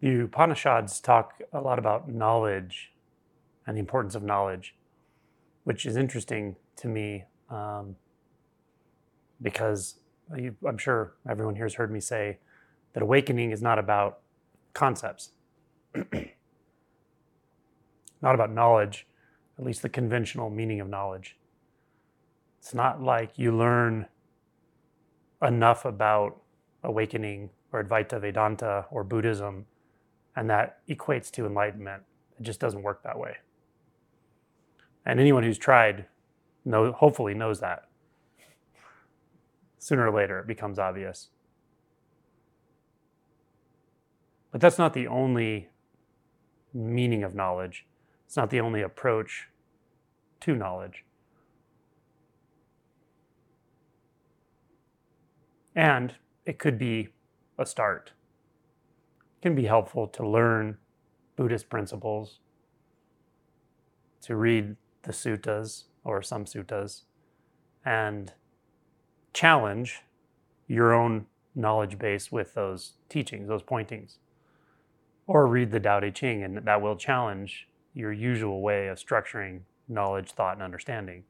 The Upanishads talk a lot about knowledge and the importance of knowledge, which is interesting to me um, because you, I'm sure everyone here has heard me say that awakening is not about concepts, not about knowledge, at least the conventional meaning of knowledge. It's not like you learn enough about awakening or Advaita Vedanta or Buddhism and that equates to enlightenment. It just doesn't work that way. And anyone who's tried know, hopefully knows that. Sooner or later, it becomes obvious. But that's not the only meaning of knowledge. It's not the only approach to knowledge. And it could be a start. Can be helpful to learn Buddhist principles, to read the suttas or some suttas, and challenge your own knowledge base with those teachings, those pointings. Or read the Tao Te Ching, and that will challenge your usual way of structuring knowledge, thought, and understanding.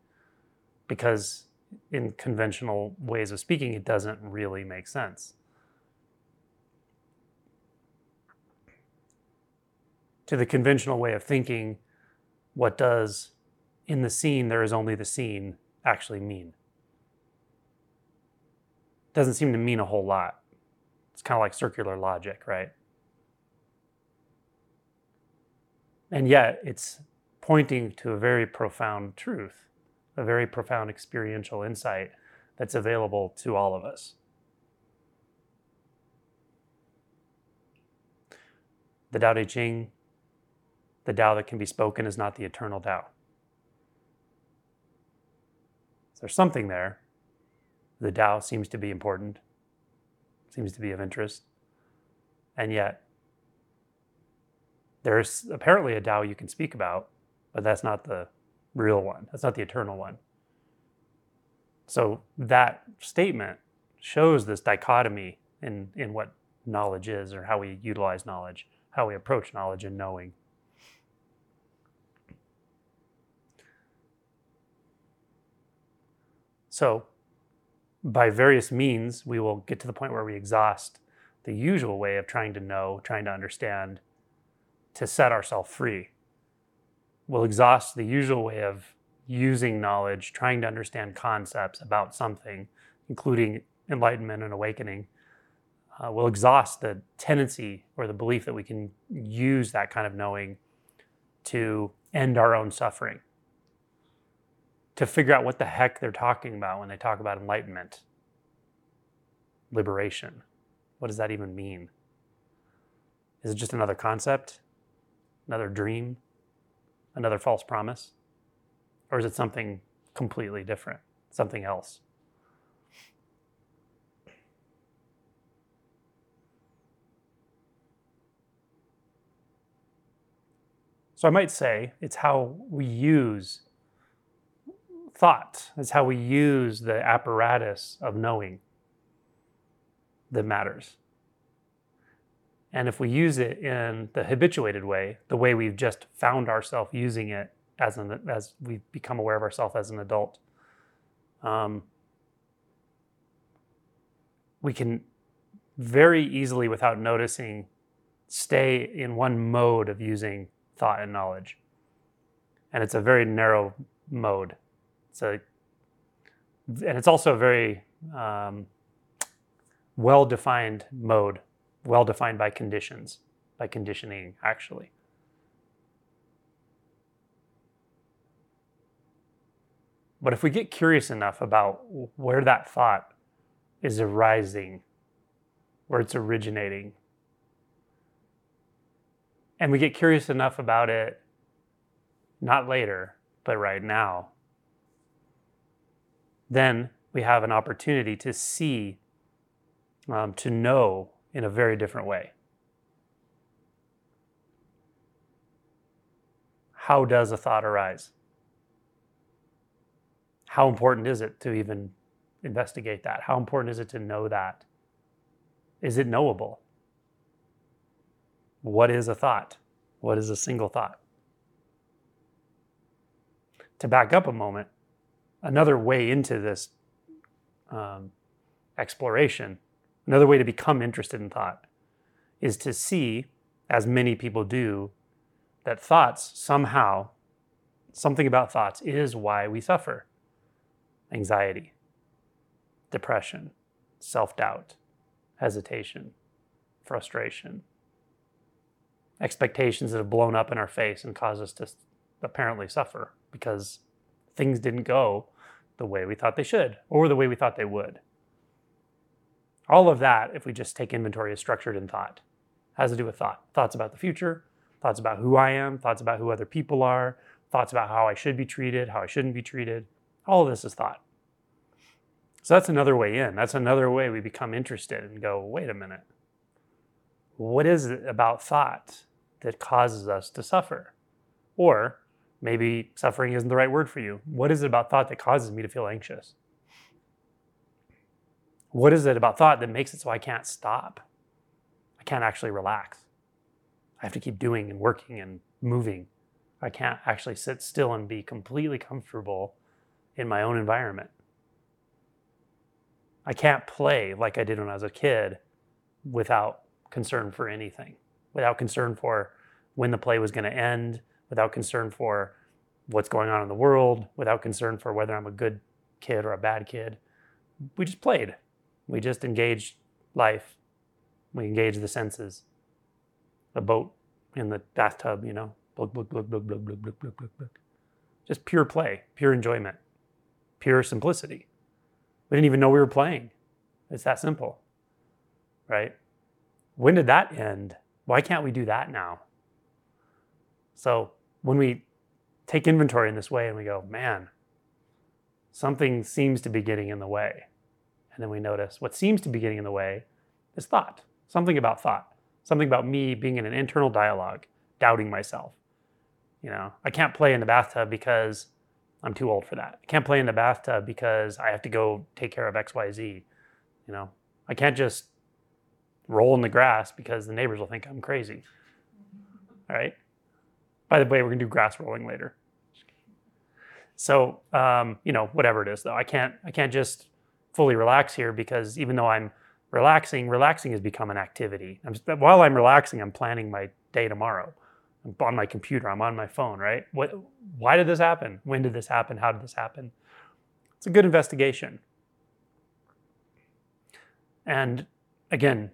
Because in conventional ways of speaking, it doesn't really make sense. To the conventional way of thinking, what does in the seen there is only the seen actually mean? Doesn't seem to mean a whole lot. It's kind of like circular logic, right? And yet it's pointing to a very profound truth a very profound experiential insight that's available to all of us. The Tao Te Ching, the Tao that can be spoken, is not the eternal Tao. So there's something there. The Tao seems to be important, seems to be of interest, and yet there's apparently a Tao you can speak about, but that's not the real one. That's not the eternal one. So that statement shows this dichotomy in, in what knowledge is or how we utilize knowledge, how we approach knowledge and knowing. So, by various means, we will get to the point where we exhaust the usual way of trying to know, trying to understand, to set ourselves free. We'll exhaust the usual way of using knowledge, trying to understand concepts about something, including enlightenment and awakening, uh, will exhaust the tendency or the belief that we can use that kind of knowing to end our own suffering, to figure out what the heck they're talking about when they talk about enlightenment, liberation. What does that even mean? Is it just another concept, another dream? another false promise? Or is it something completely different, something else? So I might say it's how we use thought, it's how we use the apparatus of knowing that matters. And if we use it in the habituated way, the way we've just found ourselves using it as an as we've become aware of ourselves as an adult, um, we can very easily, without noticing, stay in one mode of using thought and knowledge. And it's a very narrow mode. It's a, and it's also a very um, well defined mode well defined by conditions, by conditioning, actually. But if we get curious enough about where that thought is arising, where it's originating, and we get curious enough about it, not later, but right now, then we have an opportunity to see, um, to know in a very different way. How does a thought arise? How important is it to even investigate that? How important is it to know that? Is it knowable? What is a thought? What is a single thought? To back up a moment, another way into this um, exploration, another way to become interested in thought, is to see, as many people do, that thoughts somehow, something about thoughts is why we suffer. Anxiety, depression, self doubt, hesitation, frustration, expectations that have blown up in our face and cause us to apparently suffer because things didn't go the way we thought they should or the way we thought they would. All of that, if we just take inventory, is structured in thought. Has to do with thought. Thoughts about the future, thoughts about who I am, thoughts about who other people are, thoughts about how I should be treated, how I shouldn't be treated. All of this is thought. So that's another way in. That's another way we become interested and go, wait a minute. What is it about thought that causes us to suffer? Or maybe suffering isn't the right word for you. What is it about thought that causes me to feel anxious? What is it about thought that makes it so I can't stop? I can't actually relax. I have to keep doing and working and moving. I can't actually sit still and be completely comfortable in my own environment. I can't play like I did when I was a kid without concern for anything, without concern for when the play was going to end, without concern for what's going on in the world, without concern for whether I'm a good kid or a bad kid. We just played. We just engaged life. We engaged the senses. A boat in the bathtub, you know, blug, blug, blug, blug, blug, blug, blug, blug, blug. Just pure play, pure enjoyment, pure simplicity. We didn't even know we were playing. It's that simple, right? When did that end? Why can't we do that now? So when we take inventory in this way and we go, man, something seems to be getting in the way. And then we notice what seems to be getting in the way is thought, something about thought, something about me being in an internal dialogue, doubting myself. You know, I can't play in the bathtub because I'm too old for that. I can't play in the bathtub because I have to go take care of XYZ. You know, I can't just roll in the grass because the neighbors will think I'm crazy. All right. By the way, we're gonna do grass rolling later. So um, you know, whatever it is, though, I can't I can't just fully relax here because even though I'm relaxing, relaxing has become an activity. I'm just, while I'm relaxing, I'm planning my day tomorrow. I'm on my computer. I'm on my phone. Right? What? Why did this happen? When did this happen? How did this happen? It's a good investigation. And again,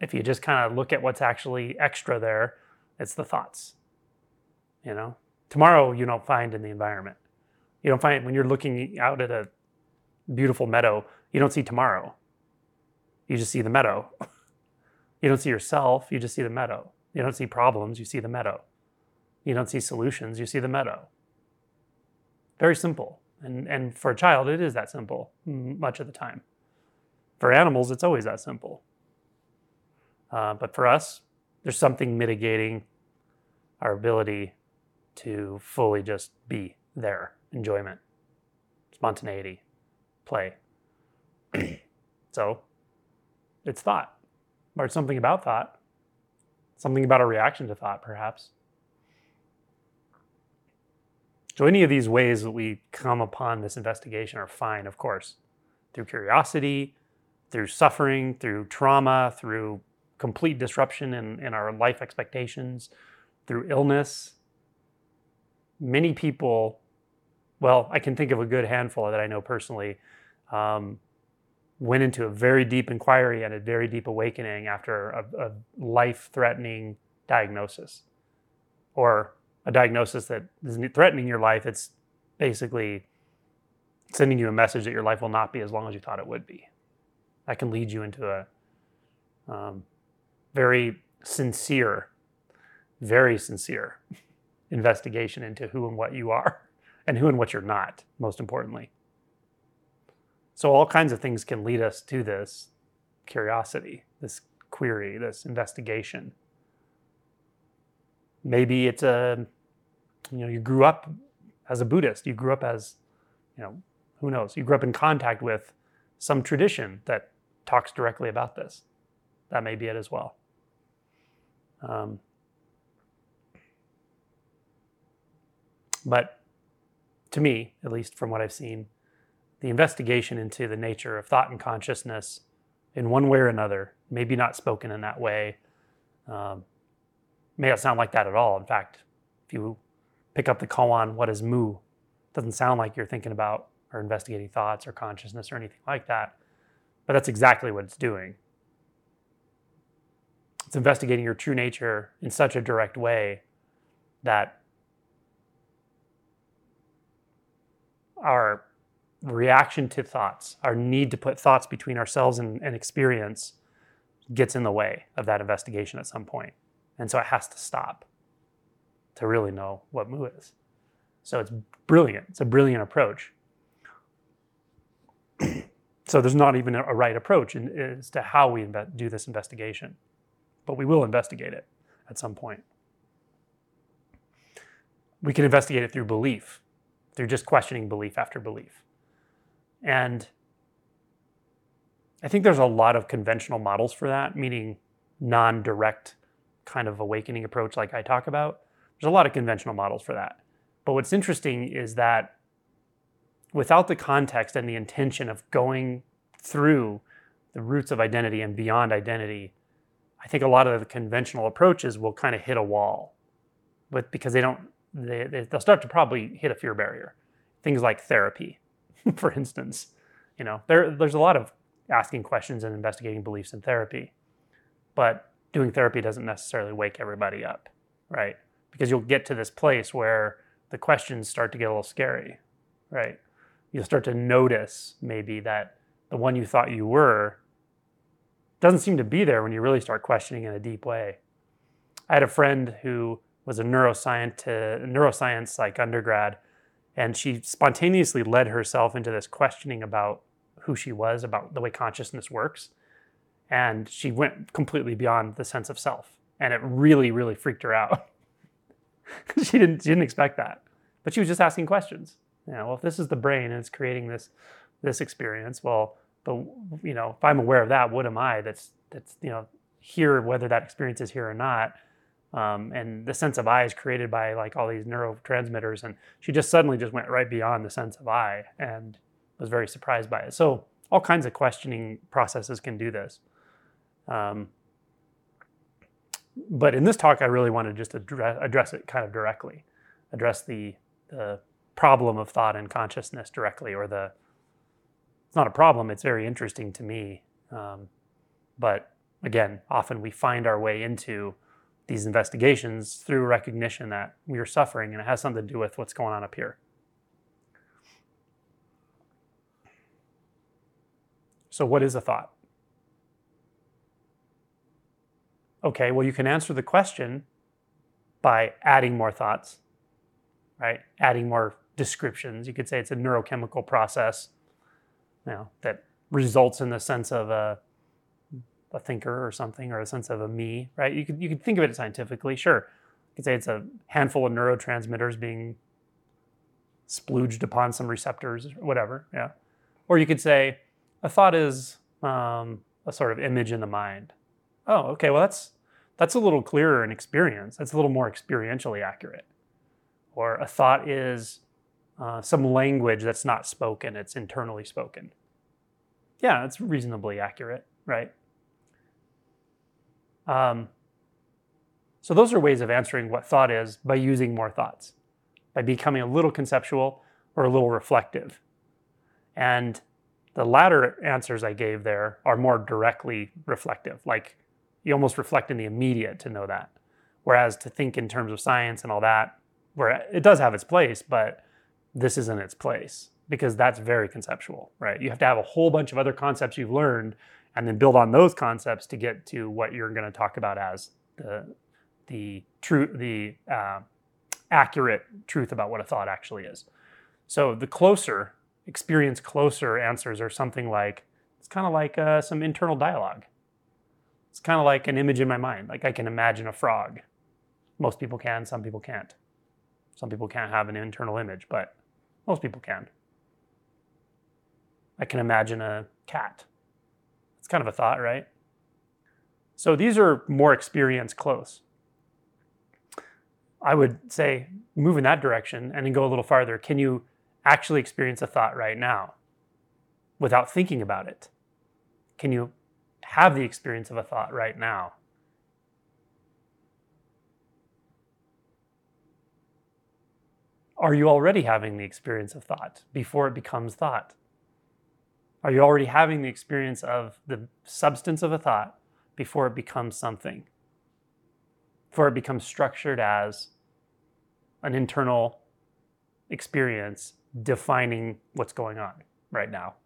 if you just kind of look at what's actually extra there, it's the thoughts. You know, tomorrow you don't find in the environment. You don't find when you're looking out at a beautiful meadow, you don't see tomorrow. You just see the meadow. you don't see yourself, you just see the meadow. You don't see problems, you see the meadow. You don't see solutions, you see the meadow. Very simple. And, and for a child, it is that simple much of the time. For animals, it's always that simple. Uh, but for us, there's something mitigating our ability to fully just be there enjoyment, spontaneity, play. so it's thought, or it's something about thought, something about a reaction to thought, perhaps. So, any of these ways that we come upon this investigation are fine, of course, through curiosity, through suffering, through trauma, through complete disruption in, in our life expectations, through illness. Many people, well, I can think of a good handful that I know personally, um, went into a very deep inquiry and a very deep awakening after a, a life threatening diagnosis or a diagnosis that isn't threatening your life. It's basically sending you a message that your life will not be as long as you thought it would be. That can lead you into a um, very sincere, very sincere investigation into who and what you are and who and what you're not, most importantly. So, all kinds of things can lead us to this curiosity, this query, this investigation. Maybe it's a, you know, you grew up as a Buddhist, you grew up as, you know, who knows, you grew up in contact with some tradition that talks directly about this. That may be it as well. Um, but to me, at least from what I've seen, the investigation into the nature of thought and consciousness in one way or another, maybe not spoken in that way, um, may not sound like that at all. In fact, if you pick up the koan, what is mu? Doesn't sound like you're thinking about or investigating thoughts or consciousness or anything like that. But that's exactly what it's doing. It's investigating your true nature in such a direct way that our reaction to thoughts, our need to put thoughts between ourselves and, and experience gets in the way of that investigation at some point. And so it has to stop to really know what Mu is. So it's brilliant. It's a brilliant approach. so there's not even a right approach in, as to how we inve- do this investigation, but we will investigate it at some point. We can investigate it through belief, through just questioning belief after belief. And I think there's a lot of conventional models for that, meaning non direct kind of awakening approach, like I talk about. There's a lot of conventional models for that. But what's interesting is that without the context and the intention of going through the roots of identity and beyond identity, I think a lot of the conventional approaches will kind of hit a wall, but because they don't, they, they'll start to probably hit a fear barrier. Things like therapy, for instance. You know, there, there's a lot of asking questions and investigating beliefs in therapy, but doing therapy doesn't necessarily wake everybody up, right? Because you'll get to this place where the questions start to get a little scary, right? You'll start to notice maybe that the one you thought you were doesn't seem to be there when you really start questioning in a deep way. I had a friend who was a neuroscience, neuroscience like undergrad, and she spontaneously led herself into this questioning about who she was, about the way consciousness works. And she went completely beyond the sense of self. And it really, really freaked her out. she didn't she didn't expect that. But she was just asking questions. You know, well, if this is the brain and it's creating this this experience, well, the you know, if I'm aware of that, what am I that's that's, you know, here whether that experience is here or not um, and the sense of I is created by like all these neurotransmitters. And she just suddenly just went right beyond the sense of I and was very surprised by it. So all kinds of questioning processes can do this. Um, but in this talk, I really want to just address, address it kind of directly, address the, the problem of thought and consciousness directly, or the it's not a problem. It's very interesting to me. Um, but again, often we find our way into these investigations through recognition that we are suffering and it has something to do with what's going on up here. So, what is a thought? Okay, well, you can answer the question by adding more thoughts, right? Adding more descriptions. You could say it's a neurochemical process you know, that results in the sense of a a thinker or something or a sense of a me, right? You could you could think of it scientifically, sure. You could say it's a handful of neurotransmitters being splooged upon some receptors, or whatever, yeah. Or you could say a thought is um, a sort of image in the mind. Oh, okay. Well, that's that's a little clearer in experience. That's a little more experientially accurate. Or a thought is uh, some language that's not spoken; it's internally spoken. Yeah, it's reasonably accurate, right? Um, so those are ways of answering what thought is by using more thoughts, by becoming a little conceptual or a little reflective. And the latter answers I gave there are more directly reflective, like you almost reflect in the immediate to know that. Whereas to think in terms of science and all that, where it does have its place, but this isn't its place because that's very conceptual, right? You have to have a whole bunch of other concepts you've learned and then build on those concepts to get to what you're going to talk about as the the true the uh, accurate truth about what a thought actually is. So the closer experience closer answers are something like it's kind of like uh, some internal dialogue. It's kind of like an image in my mind. Like I can imagine a frog. Most people can, some people can't. Some people can't have an internal image, but most people can. I can imagine a cat. It's kind of a thought, right? So these are more experience close. I would say move in that direction and then go a little farther. Can you actually experience a thought right now without thinking about it? Can you have the experience of a thought right now? Are you already having the experience of thought before it becomes thought? Are you already having the experience of the substance of a thought before it becomes something? Before it becomes structured as an internal experience defining what's going on right now?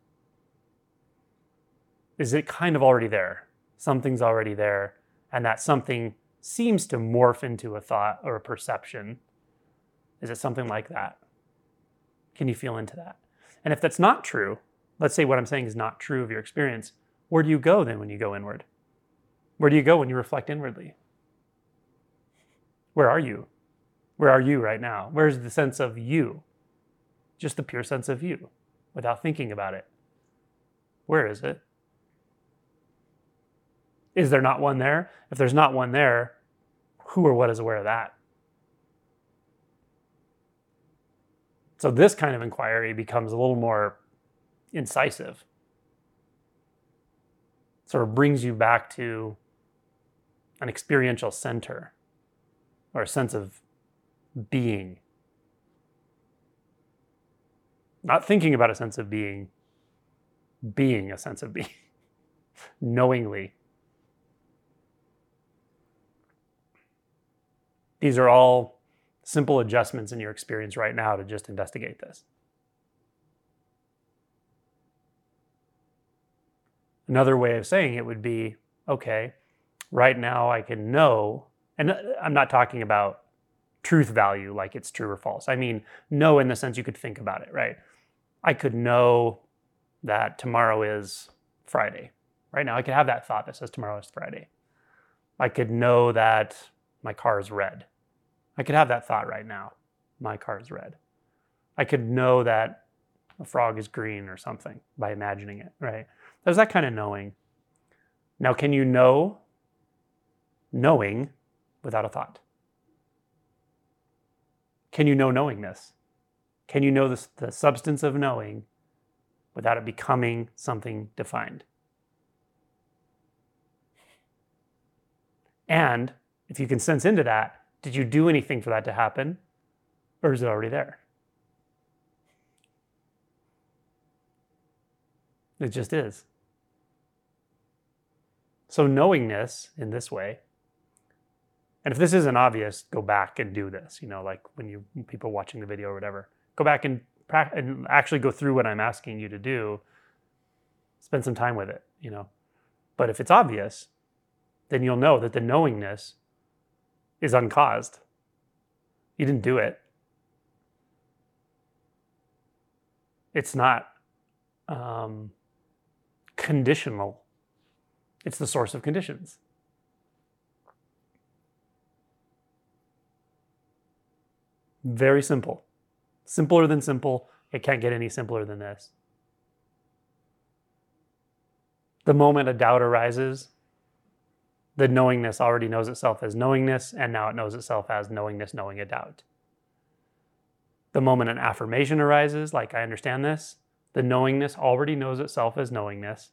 Is it kind of already there? Something's already there, and that something seems to morph into a thought or a perception. Is it something like that? Can you feel into that? And if that's not true, let's say what I'm saying is not true of your experience, where do you go then when you go inward? Where do you go when you reflect inwardly? Where are you? Where are you right now? Where's the sense of you? Just the pure sense of you without thinking about it. Where is it? Is there not one there? If there's not one there, who or what is aware of that? So this kind of inquiry becomes a little more incisive. Sort of brings you back to an experiential center or a sense of being. Not thinking about a sense of being, being a sense of being, knowingly. These are all simple adjustments in your experience right now to just investigate this. Another way of saying it would be okay, right now I can know, and I'm not talking about truth value like it's true or false. I mean, know in the sense you could think about it, right? I could know that tomorrow is Friday. Right now, I could have that thought that says tomorrow is Friday. I could know that my car is red. I could have that thought right now. My car is red. I could know that a frog is green or something by imagining it, right? There's that kind of knowing. Now, can you know knowing without a thought? Can you know knowingness? Can you know the, the substance of knowing without it becoming something defined? And if you can sense into that, did you do anything for that to happen? Or is it already there? It just is. So, knowingness in this way, and if this isn't obvious, go back and do this. You know, like when you people watching the video or whatever, go back and, and actually go through what I'm asking you to do. Spend some time with it, you know. But if it's obvious, then you'll know that the knowingness is uncaused. You didn't do it. It's not um, conditional it's the source of conditions. Very simple. Simpler than simple. It can't get any simpler than this. The moment a doubt arises, the knowingness already knows itself as knowingness, and now it knows itself as knowingness knowing a doubt. The moment an affirmation arises, like I understand this, the knowingness already knows itself as knowingness,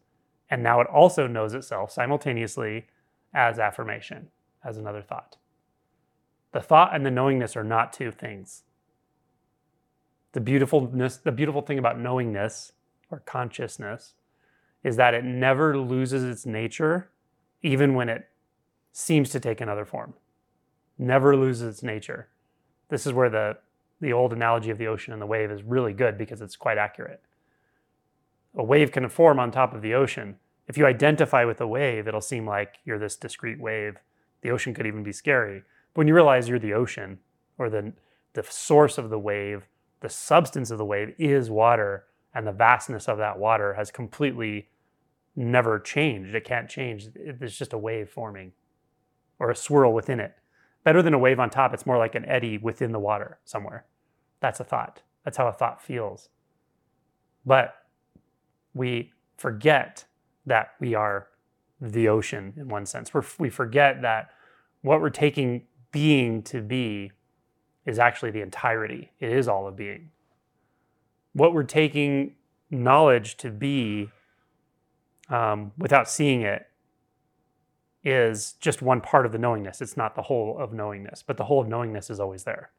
and now it also knows itself simultaneously as affirmation, as another thought. The thought and the knowingness are not two things. The beautifulness, the beautiful thing about knowingness or consciousness is that it never loses its nature, even when it seems to take another form. Never loses its nature. This is where the, the old analogy of the ocean and the wave is really good because it's quite accurate a wave can form on top of the ocean. If you identify with a wave, it'll seem like you're this discrete wave. The ocean could even be scary. But when you realize you're the ocean or the, the source of the wave, the substance of the wave is water, and the vastness of that water has completely never changed. It can't change. It's just a wave forming or a swirl within it. Better than a wave on top, it's more like an eddy within the water somewhere. That's a thought. That's how a thought feels. But we forget that we are the ocean in one sense. We're, we forget that what we're taking being to be is actually the entirety. It is all of being. What we're taking knowledge to be um, without seeing it is just one part of the knowingness. It's not the whole of knowingness, but the whole of knowingness is always there.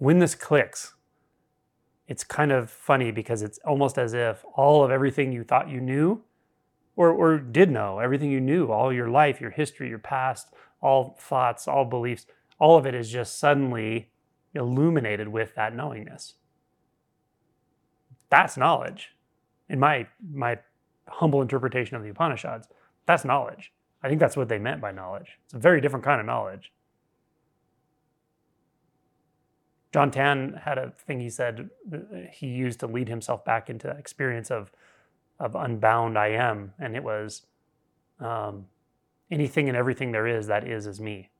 When this clicks, it's kind of funny because it's almost as if all of everything you thought you knew or, or did know, everything you knew, all your life, your history, your past, all thoughts, all beliefs, all of it is just suddenly illuminated with that knowingness. That's knowledge. In my my humble interpretation of the Upanishads, that's knowledge. I think that's what they meant by knowledge. It's a very different kind of knowledge. John Tan had a thing he said he used to lead himself back into that experience of of unbound I am, and it was um, anything and everything there is that is is me.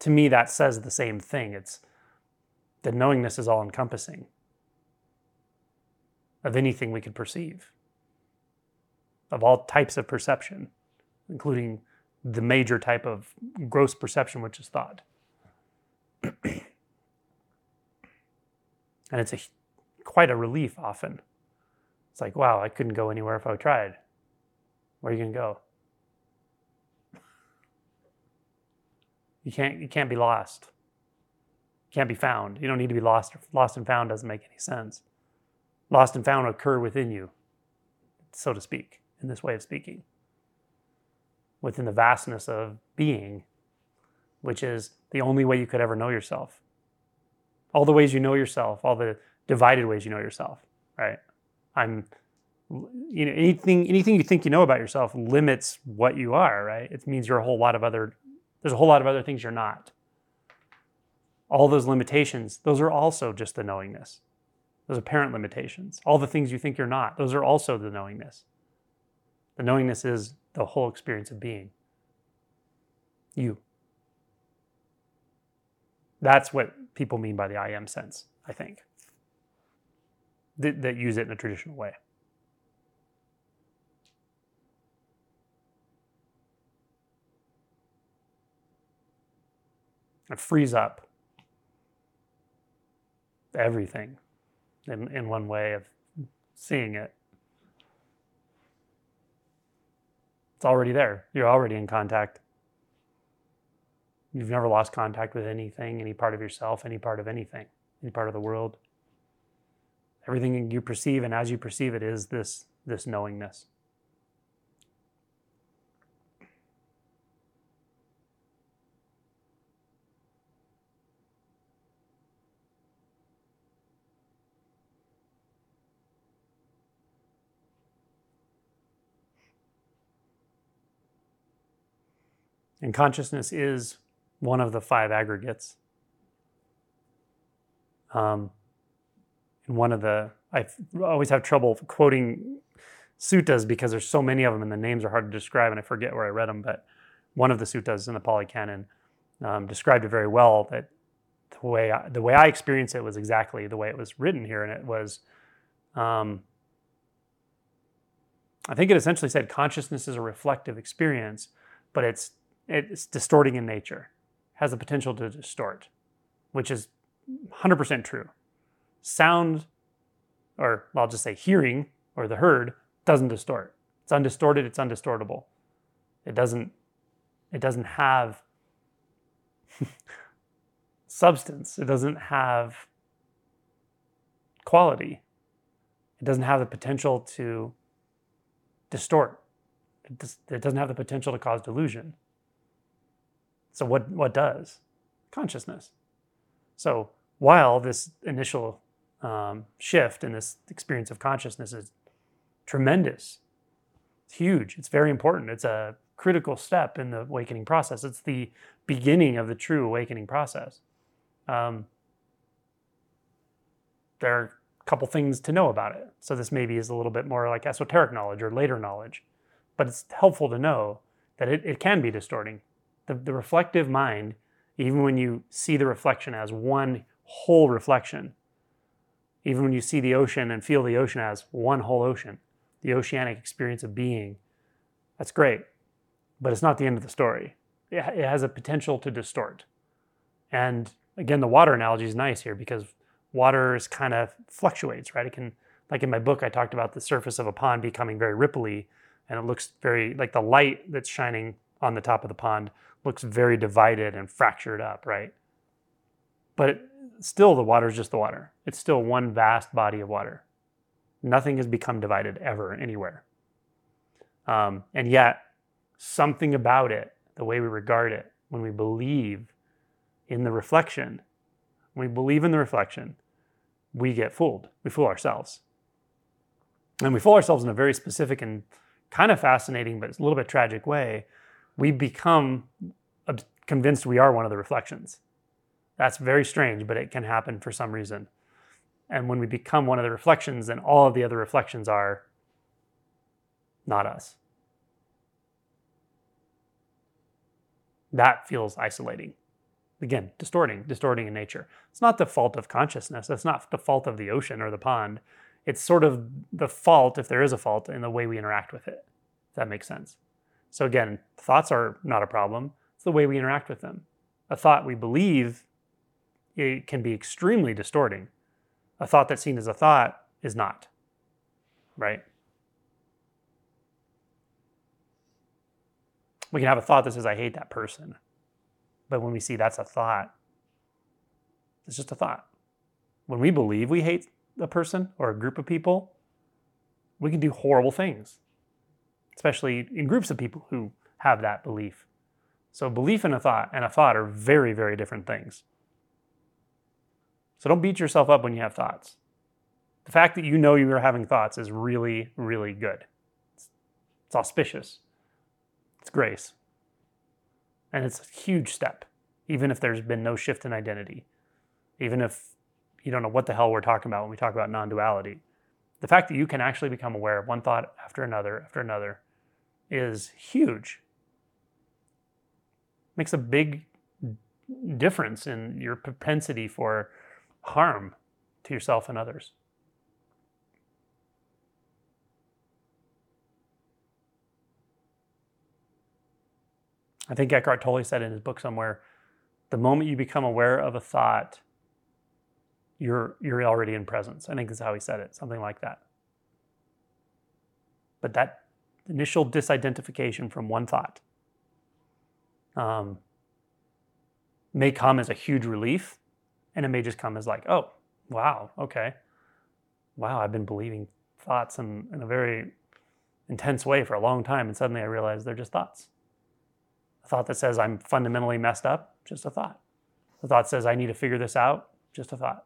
To me, that says the same thing. It's that knowingness is all encompassing of anything we could perceive, of all types of perception, including the major type of gross perception, which is thought. And it's a, quite a relief often. It's like, wow, I couldn't go anywhere if I tried. Where are you going to go? You can't, you can't be lost. You can't be found. You don't need to be lost. Lost and found doesn't make any sense. Lost and found occur within you, so to speak, in this way of speaking. Within the vastness of being, which is the only way you could ever know yourself. All the ways you know yourself, all the divided ways you know yourself, right? I'm you know anything anything you think you know about yourself limits what you are, right? It means you're a whole lot of other there's a whole lot of other things you're not. All those limitations, those are also just the knowingness. Those apparent limitations. All the things you think you're not, those are also the knowingness. The knowingness is the whole experience of being. You. That's what people mean by the I am sense, I think, that, that use it in a traditional way. It frees up everything in, in one way of seeing it. It's already there. You're already in contact. You've never lost contact with anything, any part of yourself, any part of anything, any part of the world. Everything you perceive and as you perceive it is this, this knowingness. And consciousness is one of the five aggregates. Um, and one of the, I always have trouble quoting suttas because there's so many of them and the names are hard to describe and I forget where I read them, but one of the suttas in the Pali Canon um, described it very well that the way, I, the way I experienced it was exactly the way it was written here. And it was, um, I think it essentially said consciousness is a reflective experience, but it's it's distorting in nature, has the potential to distort, which is 100% true. Sound, or I'll just say hearing or the heard, doesn't distort. It's undistorted, it's undistortable. It doesn't, it doesn't have substance, it doesn't have quality, it doesn't have the potential to distort. It doesn't have the potential to cause delusion. So what what does consciousness? So while this initial um, shift in this experience of consciousness is tremendous, it's huge. It's very important. It's a critical step in the awakening process. It's the beginning of the true awakening process. Um, there are a couple things to know about it. So this maybe is a little bit more like esoteric knowledge or later knowledge, but it's helpful to know that it, it can be distorting the, the reflective mind, even when you see the reflection as one whole reflection, even when you see the ocean and feel the ocean as one whole ocean, the oceanic experience of being, that's great. but it's not the end of the story. It, it has a potential to distort. And again, the water analogy is nice here because water is kind of fluctuates, right? It can, like in my book, I talked about the surface of a pond becoming very ripply, and it looks very like the light that's shining on the top of the pond looks very divided and fractured up, right? But it, still, the water is just the water. It's still one vast body of water. Nothing has become divided ever anywhere. Um, and yet, something about it, the way we regard it, when we believe in the reflection, when we believe in the reflection, we get fooled. We fool ourselves. And we fool ourselves in a very specific and kind of fascinating, but it's a little bit tragic way. We become convinced we are one of the reflections. That's very strange, but it can happen for some reason. And when we become one of the reflections, then all of the other reflections are not us. That feels isolating. Again, distorting, distorting in nature. It's not the fault of consciousness. It's not the fault of the ocean or the pond. It's sort of the fault, if there is a fault, in the way we interact with it. If that makes sense. So again, thoughts are not a problem. The way we interact with them. A thought we believe it can be extremely distorting. A thought that's seen as a thought is not. Right? We can have a thought that says, I hate that person. But when we see that's a thought, it's just a thought. When we believe we hate a person or a group of people, we can do horrible things, especially in groups of people who have that belief. So, belief in a thought and a thought are very, very different things. So, don't beat yourself up when you have thoughts. The fact that you know you are having thoughts is really, really good. It's, it's auspicious, it's grace. And it's a huge step, even if there's been no shift in identity, even if you don't know what the hell we're talking about when we talk about non duality. The fact that you can actually become aware of one thought after another after another is huge. Makes a big difference in your propensity for harm to yourself and others. I think Eckhart Tolle said in his book somewhere, the moment you become aware of a thought, you're you're already in presence. I think is how he said it, something like that. But that initial disidentification from one thought um, may come as a huge relief, and it may just come as like, oh, wow, okay, wow, I've been believing thoughts in, in a very intense way for a long time, and suddenly I realize they're just thoughts. A thought that says I'm fundamentally messed up, just a thought. A thought says I need to figure this out, just a thought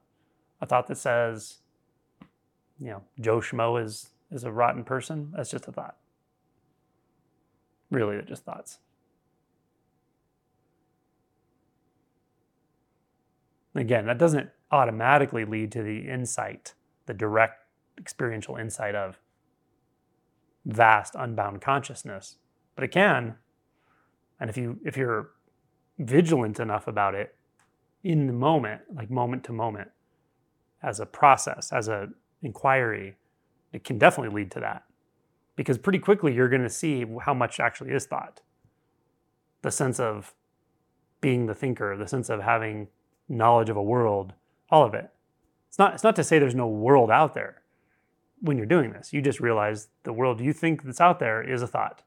a thought that says, you know, Joe Schmo is is a rotten person, that's just a thought. Really, they're just thoughts. Again, that doesn't automatically lead to the insight, the direct experiential insight of vast unbound consciousness, but it can. And if you if you're vigilant enough about it in the moment, like moment to moment, as a process, as an inquiry, it can definitely lead to that. Because pretty quickly you're going to see how much actually is thought. The sense of being the thinker, the sense of having knowledge of a world, all of it. It's not, it's not to say there's no world out there when you're doing this. You just realize the world you think that's out there is a thought.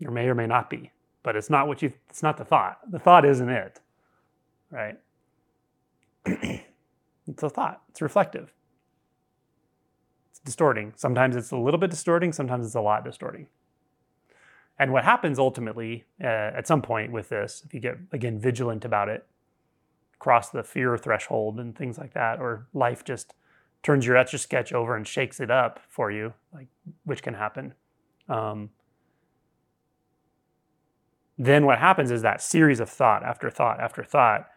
There may or may not be, but it's not what you, it's not the thought. The thought isn't it, right? it's a thought, it's reflective. It's distorting. Sometimes it's a little bit distorting, sometimes it's a lot distorting. And what happens ultimately uh, at some point with this, if you get, again, vigilant about it, cross the fear threshold and things like that, or life just turns your etch a sketch over and shakes it up for you, like which can happen. Um, then what happens is that series of thought after thought after thought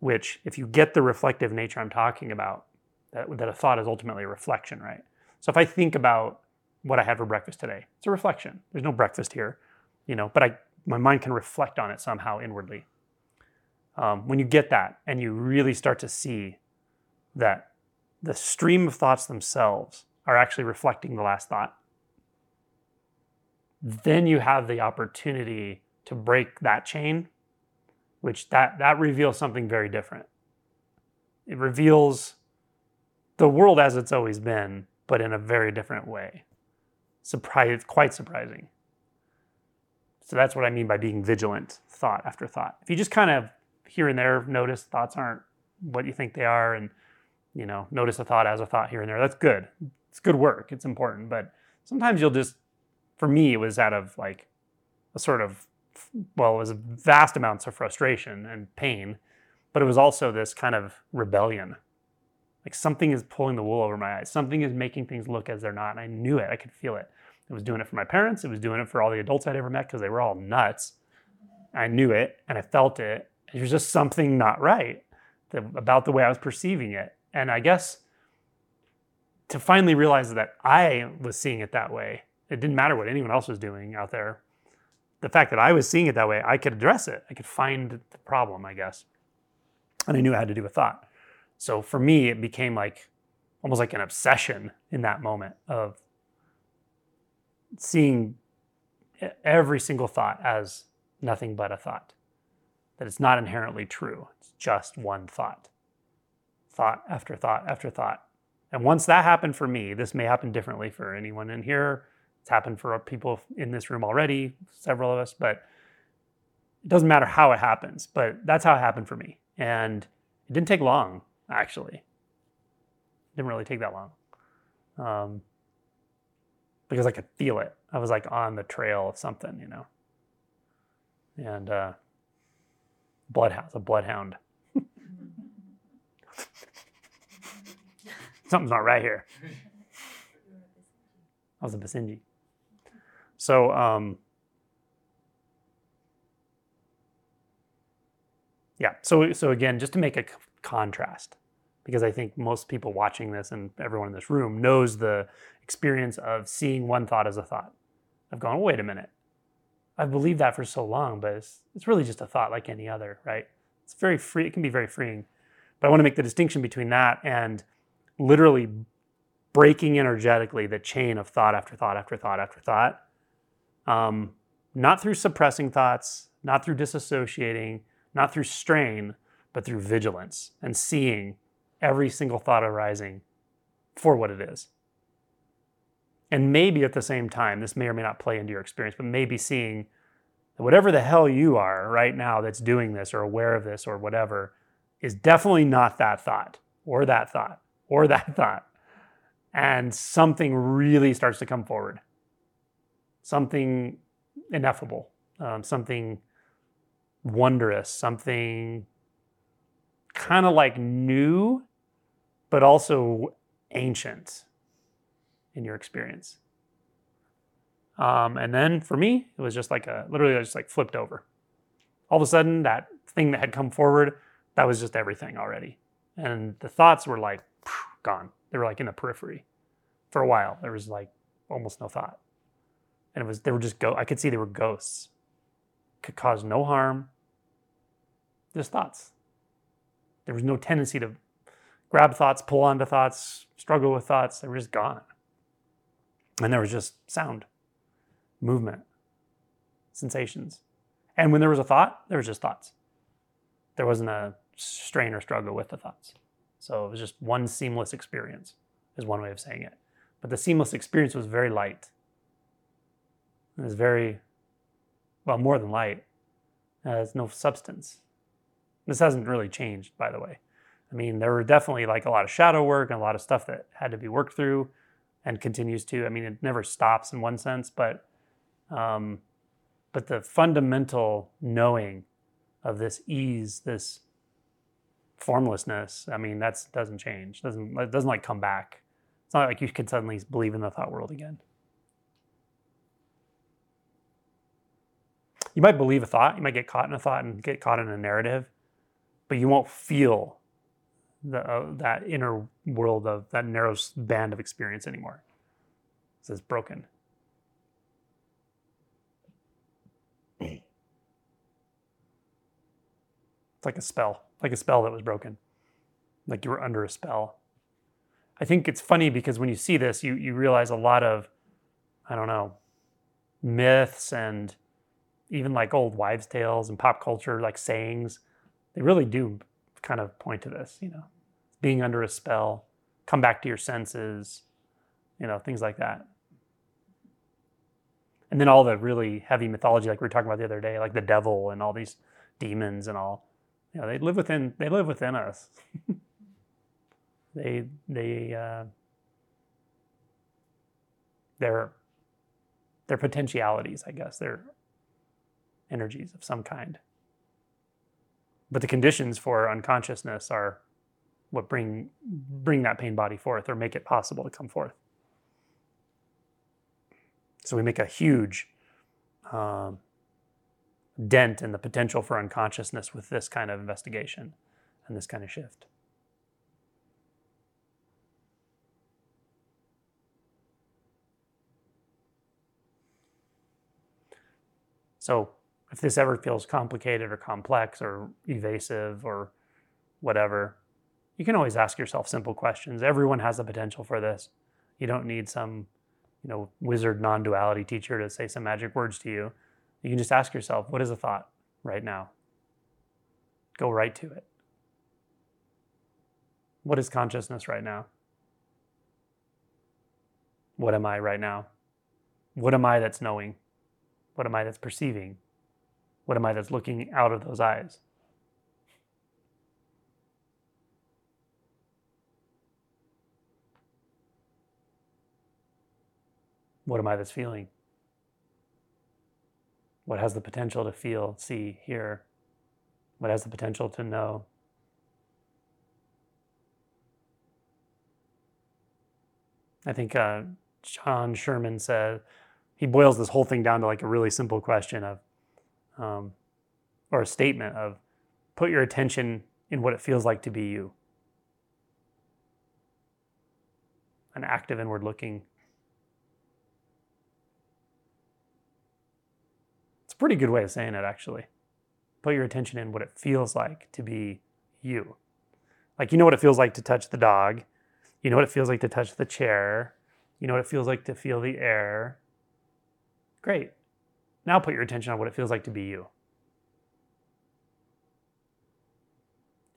which if you get the reflective nature I'm talking about, that, that a thought is ultimately a reflection, right? So if I think about what I had for breakfast today, it's a reflection. There's no breakfast here, you know, but I my mind can reflect on it somehow inwardly. Um, when you get that and you really start to see that the stream of thoughts themselves are actually reflecting the last thought, then you have the opportunity to break that chain, which that that reveals something very different. It reveals the world as it's always been, but in a very different way. Surprise, quite surprising. So that's what I mean by being vigilant, thought after thought. If you just kind of here and there notice thoughts aren't what you think they are, and you know notice a thought as a thought here and there, that's good. It's good work. It's important, but sometimes you'll just, for me, it was out of like a sort of well, it was vast amounts of frustration and pain, but it was also this kind of rebellion. Like something is pulling the wool over my eyes. Something is making things look as they're not. And I knew it. I could feel it. It was doing it for my parents. It was doing it for all the adults I'd ever met because they were all nuts. I knew it and I felt it. Was just something not right about the way I was perceiving it. And I guess to finally realize that I was seeing it that way, it didn't matter what anyone else was doing out there the fact that I was seeing it that way, I could address it. I could find the problem, I guess. And I knew it had to do with thought. So for me, it became like almost like an obsession in that moment of seeing every single thought as nothing but a thought, that it's not inherently true. It's just one thought, thought after thought after thought. And once that happened for me, this may happen differently for anyone in here it's happened for people in this room already, several of us, but it doesn't matter how it happens, but that's how it happened for me. And it didn't take long, actually. Didn't really take that long. Um, because I could feel it. I was like on the trail of something, you know. And uh, bloodhound, a bloodhound. Something's not right here. I was a Basenji. So, um, yeah. So, so again, just to make a contrast, because I think most people watching this and everyone in this room knows the experience of seeing one thought as a thought. I've gone, wait a minute. I've believed that for so long, but it's, it's really just a thought like any other, right? It's very free. It can be very freeing. But I want to make the distinction between that and literally breaking energetically the chain of thought after thought after thought after thought um, not through suppressing thoughts, not through disassociating, not through strain, but through vigilance and seeing every single thought arising for what it is. And maybe at the same time, this may or may not play into your experience, but maybe seeing that whatever the hell you are right now that's doing this or aware of this or whatever is definitely not that thought or that thought or that thought. And something really starts to come forward something ineffable, um, something wondrous, something kind of like new, but also ancient in your experience. Um, and then for me, it was just like a literally I just like flipped over. All of a sudden, that thing that had come forward, that was just everything already. And the thoughts were like gone. They were like in the periphery for a while. There was like almost no thought and it was they were just go. I could see they were ghosts. Could cause no harm. Just thoughts. There was no tendency to grab thoughts, pull onto thoughts, struggle with thoughts. They were just gone. And there was just sound, movement, sensations. And when there was a thought, there was just thoughts. There wasn't a strain or struggle with the thoughts. So it was just one seamless experience, is one way of saying it. But the seamless experience was very light. It was very, well, more than light. Uh, it's no substance. This hasn't really changed, by the way. I mean, there were definitely like a lot of shadow work and a lot of stuff that had to be worked through and continues to. I mean, it never stops in one sense, but um, but the fundamental knowing of this ease, this formlessness, I mean, that doesn't change. Doesn't doesn't like come back. It's not like you can suddenly believe in the thought world again. you might believe a thought, you might get caught in a thought and get caught in a narrative, but you won't feel the, uh, that inner world of that narrow band of experience anymore. So it's broken. It's like a spell, like a spell that was broken, like you were under a spell. I think it's funny because when you see this, you, you realize a lot of, I don't know, myths and even like old wives' tales and pop culture, like sayings, they really do kind of point to this, you know, being under a spell, come back to your senses, you know, things like that. And then all the really heavy mythology, like we were talking about the other day, like the devil and all these demons and all, you know, they live within they live within us. they they uh, they're they're potentialities, I guess. They're energies of some kind. But the conditions for unconsciousness are what bring bring that pain body forth or make it possible to come forth. So we make a huge um, dent in the potential for unconsciousness with this kind of investigation and this kind of shift. So if this ever feels complicated or complex or evasive or whatever, you can always ask yourself simple questions. Everyone has the potential for this. You don't need some, you know, wizard non-duality teacher to say some magic words to you. You can just ask yourself, what is a thought right now? Go right to it. What is consciousness right now? What am I right now? What am I that's knowing? What am I that's perceiving? What am I that's looking out of those eyes? What am I that's feeling? What has the potential to feel, see, hear? What has the potential to know? I think uh, John Sherman said he boils this whole thing down to like a really simple question of um, or a statement of put your attention in what it feels like to be you. An active inward looking. It's a pretty good way of saying it, actually. Put your attention in what it feels like to be you. Like, you know what it feels like to touch the dog. You know what it feels like to touch the chair. You know what it feels like to feel the air. Great. Now put your attention on what it feels like to be you.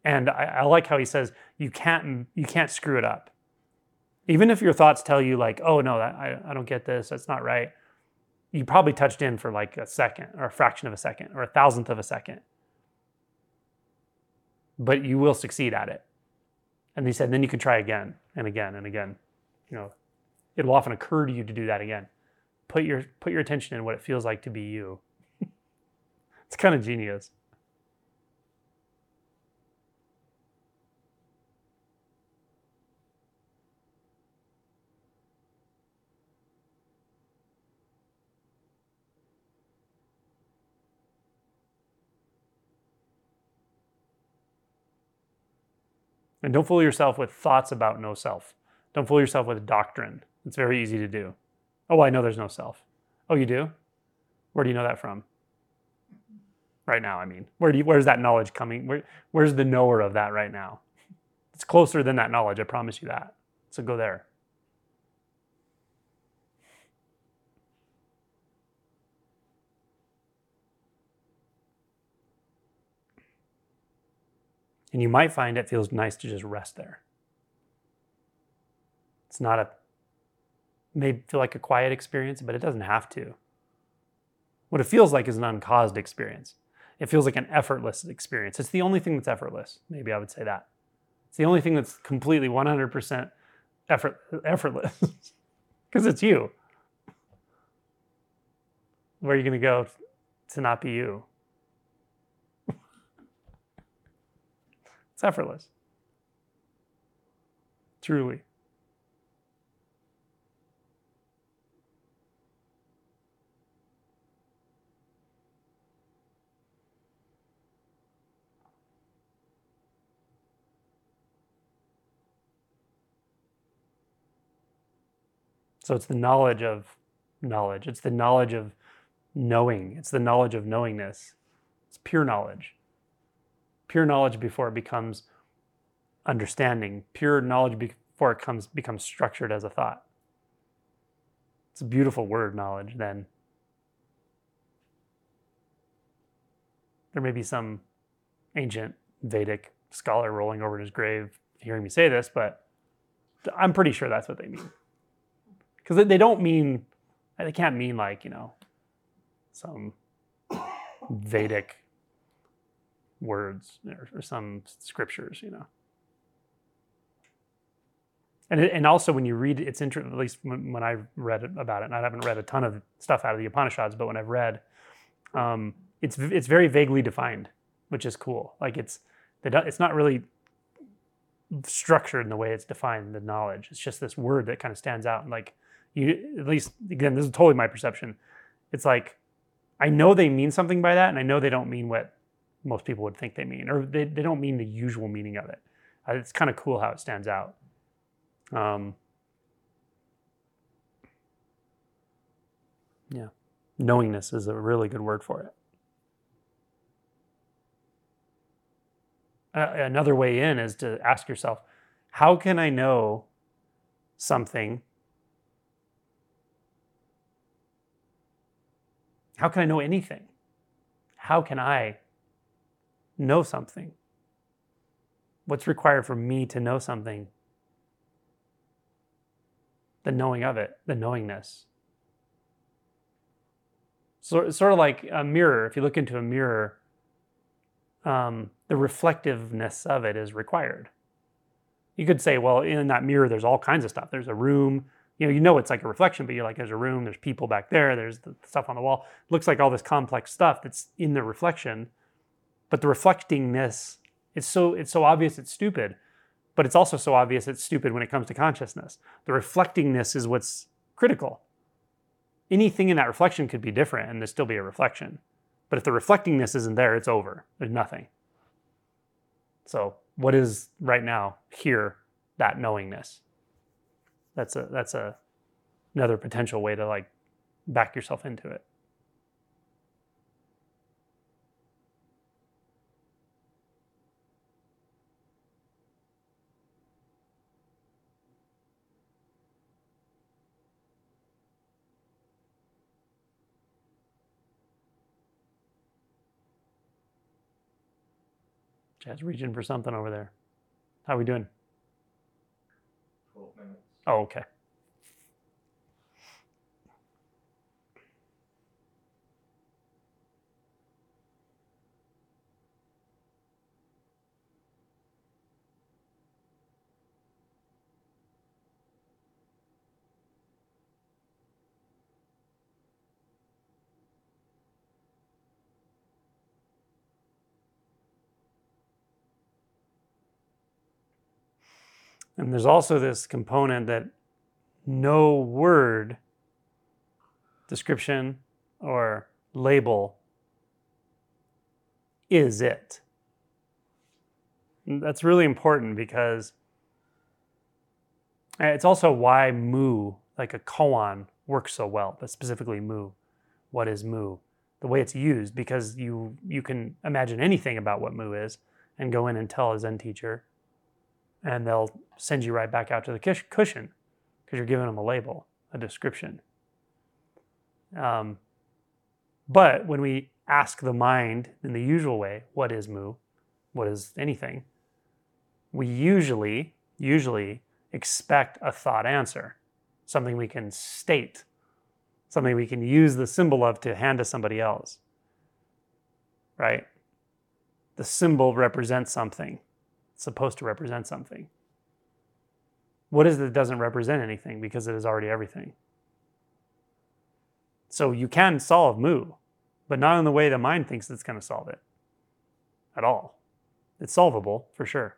And I, I, like how he says you can't you can't screw it up. Even if your thoughts tell you like, oh no, that, I, I don't get this, that's not right. You probably touched in for like a second or a fraction of a second or a thousandth of a second. But you will succeed at it. And he said, then you can try again and again and again. You know, it'll often occur to you to do that again put your put your attention in what it feels like to be you. it's kind of genius. And don't fool yourself with thoughts about no self. Don't fool yourself with doctrine. It's very easy to do. Oh, I know there's no self. Oh, you do? Where do you know that from? Right now, I mean. Where do you, where's that knowledge coming? Where, where's the knower of that right now? It's closer than that knowledge, I promise you that. So go there. And you might find it feels nice to just rest there. It's not a may feel like a quiet experience, but it doesn't have to. What it feels like is an uncaused experience. It feels like an effortless experience. It's the only thing that's effortless. Maybe I would say that. It's the only thing that's completely 100% effort, effortless because it's you. Where are you going to go to not be you? it's effortless. Truly. So it's the knowledge of knowledge. It's the knowledge of knowing. It's the knowledge of knowingness. It's pure knowledge. Pure knowledge before it becomes understanding. Pure knowledge before it comes becomes structured as a thought. It's a beautiful word, knowledge, then. There may be some ancient Vedic scholar rolling over in his grave hearing me say this, but I'm pretty sure that's what they mean. Because they don't mean, they can't mean like, you know, some Vedic words or, or some scriptures, you know. And, it, and also when you read it's interesting at least when, when, i read about it and i haven't read a ton of stuff out of the upanishads but when i've read um, it's it's very vaguely defined which is cool like it's it's not really structured in the way it's defined the knowledge it's just this word that kind of stands out and like you at least again this is totally my perception. It's like i know they mean something by that and i know they don't mean what most people would think they mean or they, they don't mean the usual meaning of it. It's kind of cool how it stands out. Um, yeah. Knowingness is a really good word for it. Uh, another way in is to ask yourself how can i know something How can I know anything? How can I know something? What's required for me to know something? The knowing of it, the knowingness. So sort of like a mirror. If you look into a mirror, um, the reflectiveness of it is required. You could say, well, in that mirror, there's all kinds of stuff. There's a room, you know, you know it's like a reflection, but you're like, there's a room, there's people back there, there's the stuff on the wall. It looks like all this complex stuff that's in the reflection, but the reflectingness it's so it's so obvious it's stupid, but it's also so obvious it's stupid when it comes to consciousness. The reflectingness is what's critical. Anything in that reflection could be different and there still be a reflection. But if the reflectingness isn't there, it's over. There's nothing. So, what is right now here that knowingness? That's a that's a another potential way to like back yourself into it. Chad's reaching for something over there. How we doing? 12 minutes. Oh, okay. And there's also this component that no word, description, or label is it. And that's really important because it's also why mu, like a koan, works so well, but specifically mu. What is mu? The way it's used, because you you can imagine anything about what mu is and go in and tell a Zen teacher, and they'll send you right back out to the cushion because you're giving them a label, a description. Um, but when we ask the mind in the usual way, what is mu? What is anything? We usually, usually expect a thought answer, something we can state, something we can use the symbol of to hand to somebody else. Right? The symbol represents something supposed to represent something. What is it that doesn't represent anything because it is already everything? So you can solve mu, but not in the way the mind thinks it's going to solve it at all. It's solvable for sure.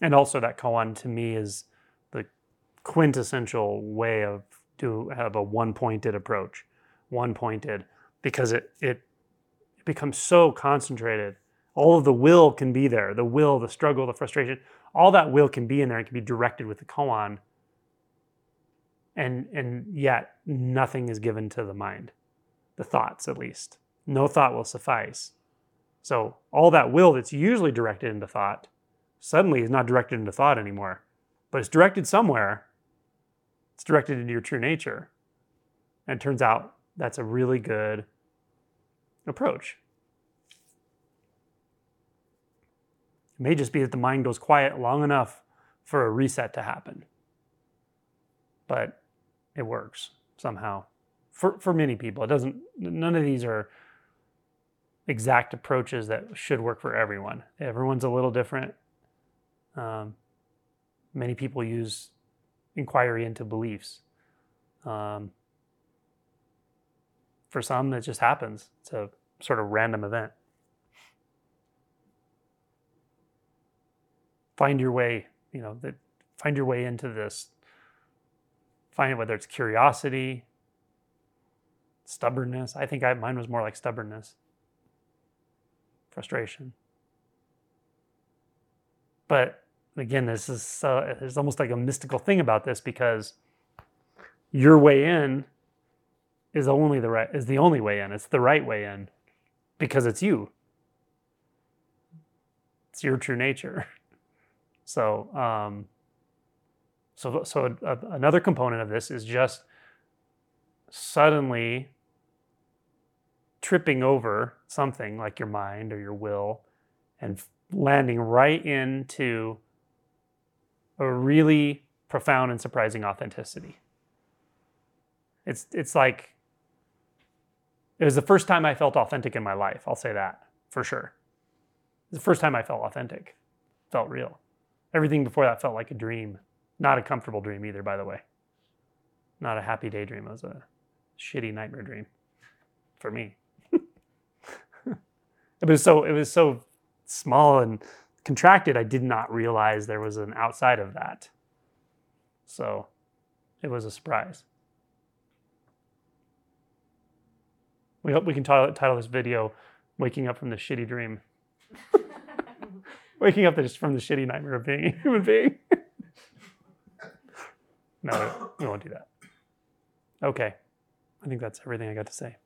And also, that koan to me is quintessential way of to have a one-pointed approach, one-pointed, because it it becomes so concentrated. All of the will can be there, the will, the struggle, the frustration, all that will can be in there and can be directed with the koan. And and yet nothing is given to the mind, the thoughts at least. No thought will suffice. So all that will that's usually directed into thought suddenly is not directed into thought anymore, but it's directed somewhere. It's directed into your true nature. And it turns out that's a really good approach. It may just be that the mind goes quiet long enough for a reset to happen. But it works somehow. For for many people. It doesn't none of these are exact approaches that should work for everyone. Everyone's a little different. Um, many people use inquiry into beliefs. Um, for some, it just happens. It's a sort of random event. Find your way, you know, that find your way into this. Find whether it's curiosity, stubbornness. I think I, mine was more like stubbornness frustration. But again, this is uh, there's almost like a mystical thing about this because your way in is only the right is the only way in. It's the right way in because it's you. It's your true nature. So, um, so, so a, another component of this is just suddenly tripping over something like your mind or your will and landing right into a really profound and surprising authenticity. It's it's like it was the first time I felt authentic in my life. I'll say that for sure. The first time I felt authentic, felt real. Everything before that felt like a dream, not a comfortable dream either. By the way, not a happy daydream. It was a shitty nightmare dream for me it was so it was so small and contracted. I did not realize there was an outside of that. So it was a surprise. We hope we can title, title this video "Waking Up from the Shitty Dream." Waking up just from the shitty nightmare of being a human being. no, we won't do that. Okay, I think that's everything I got to say.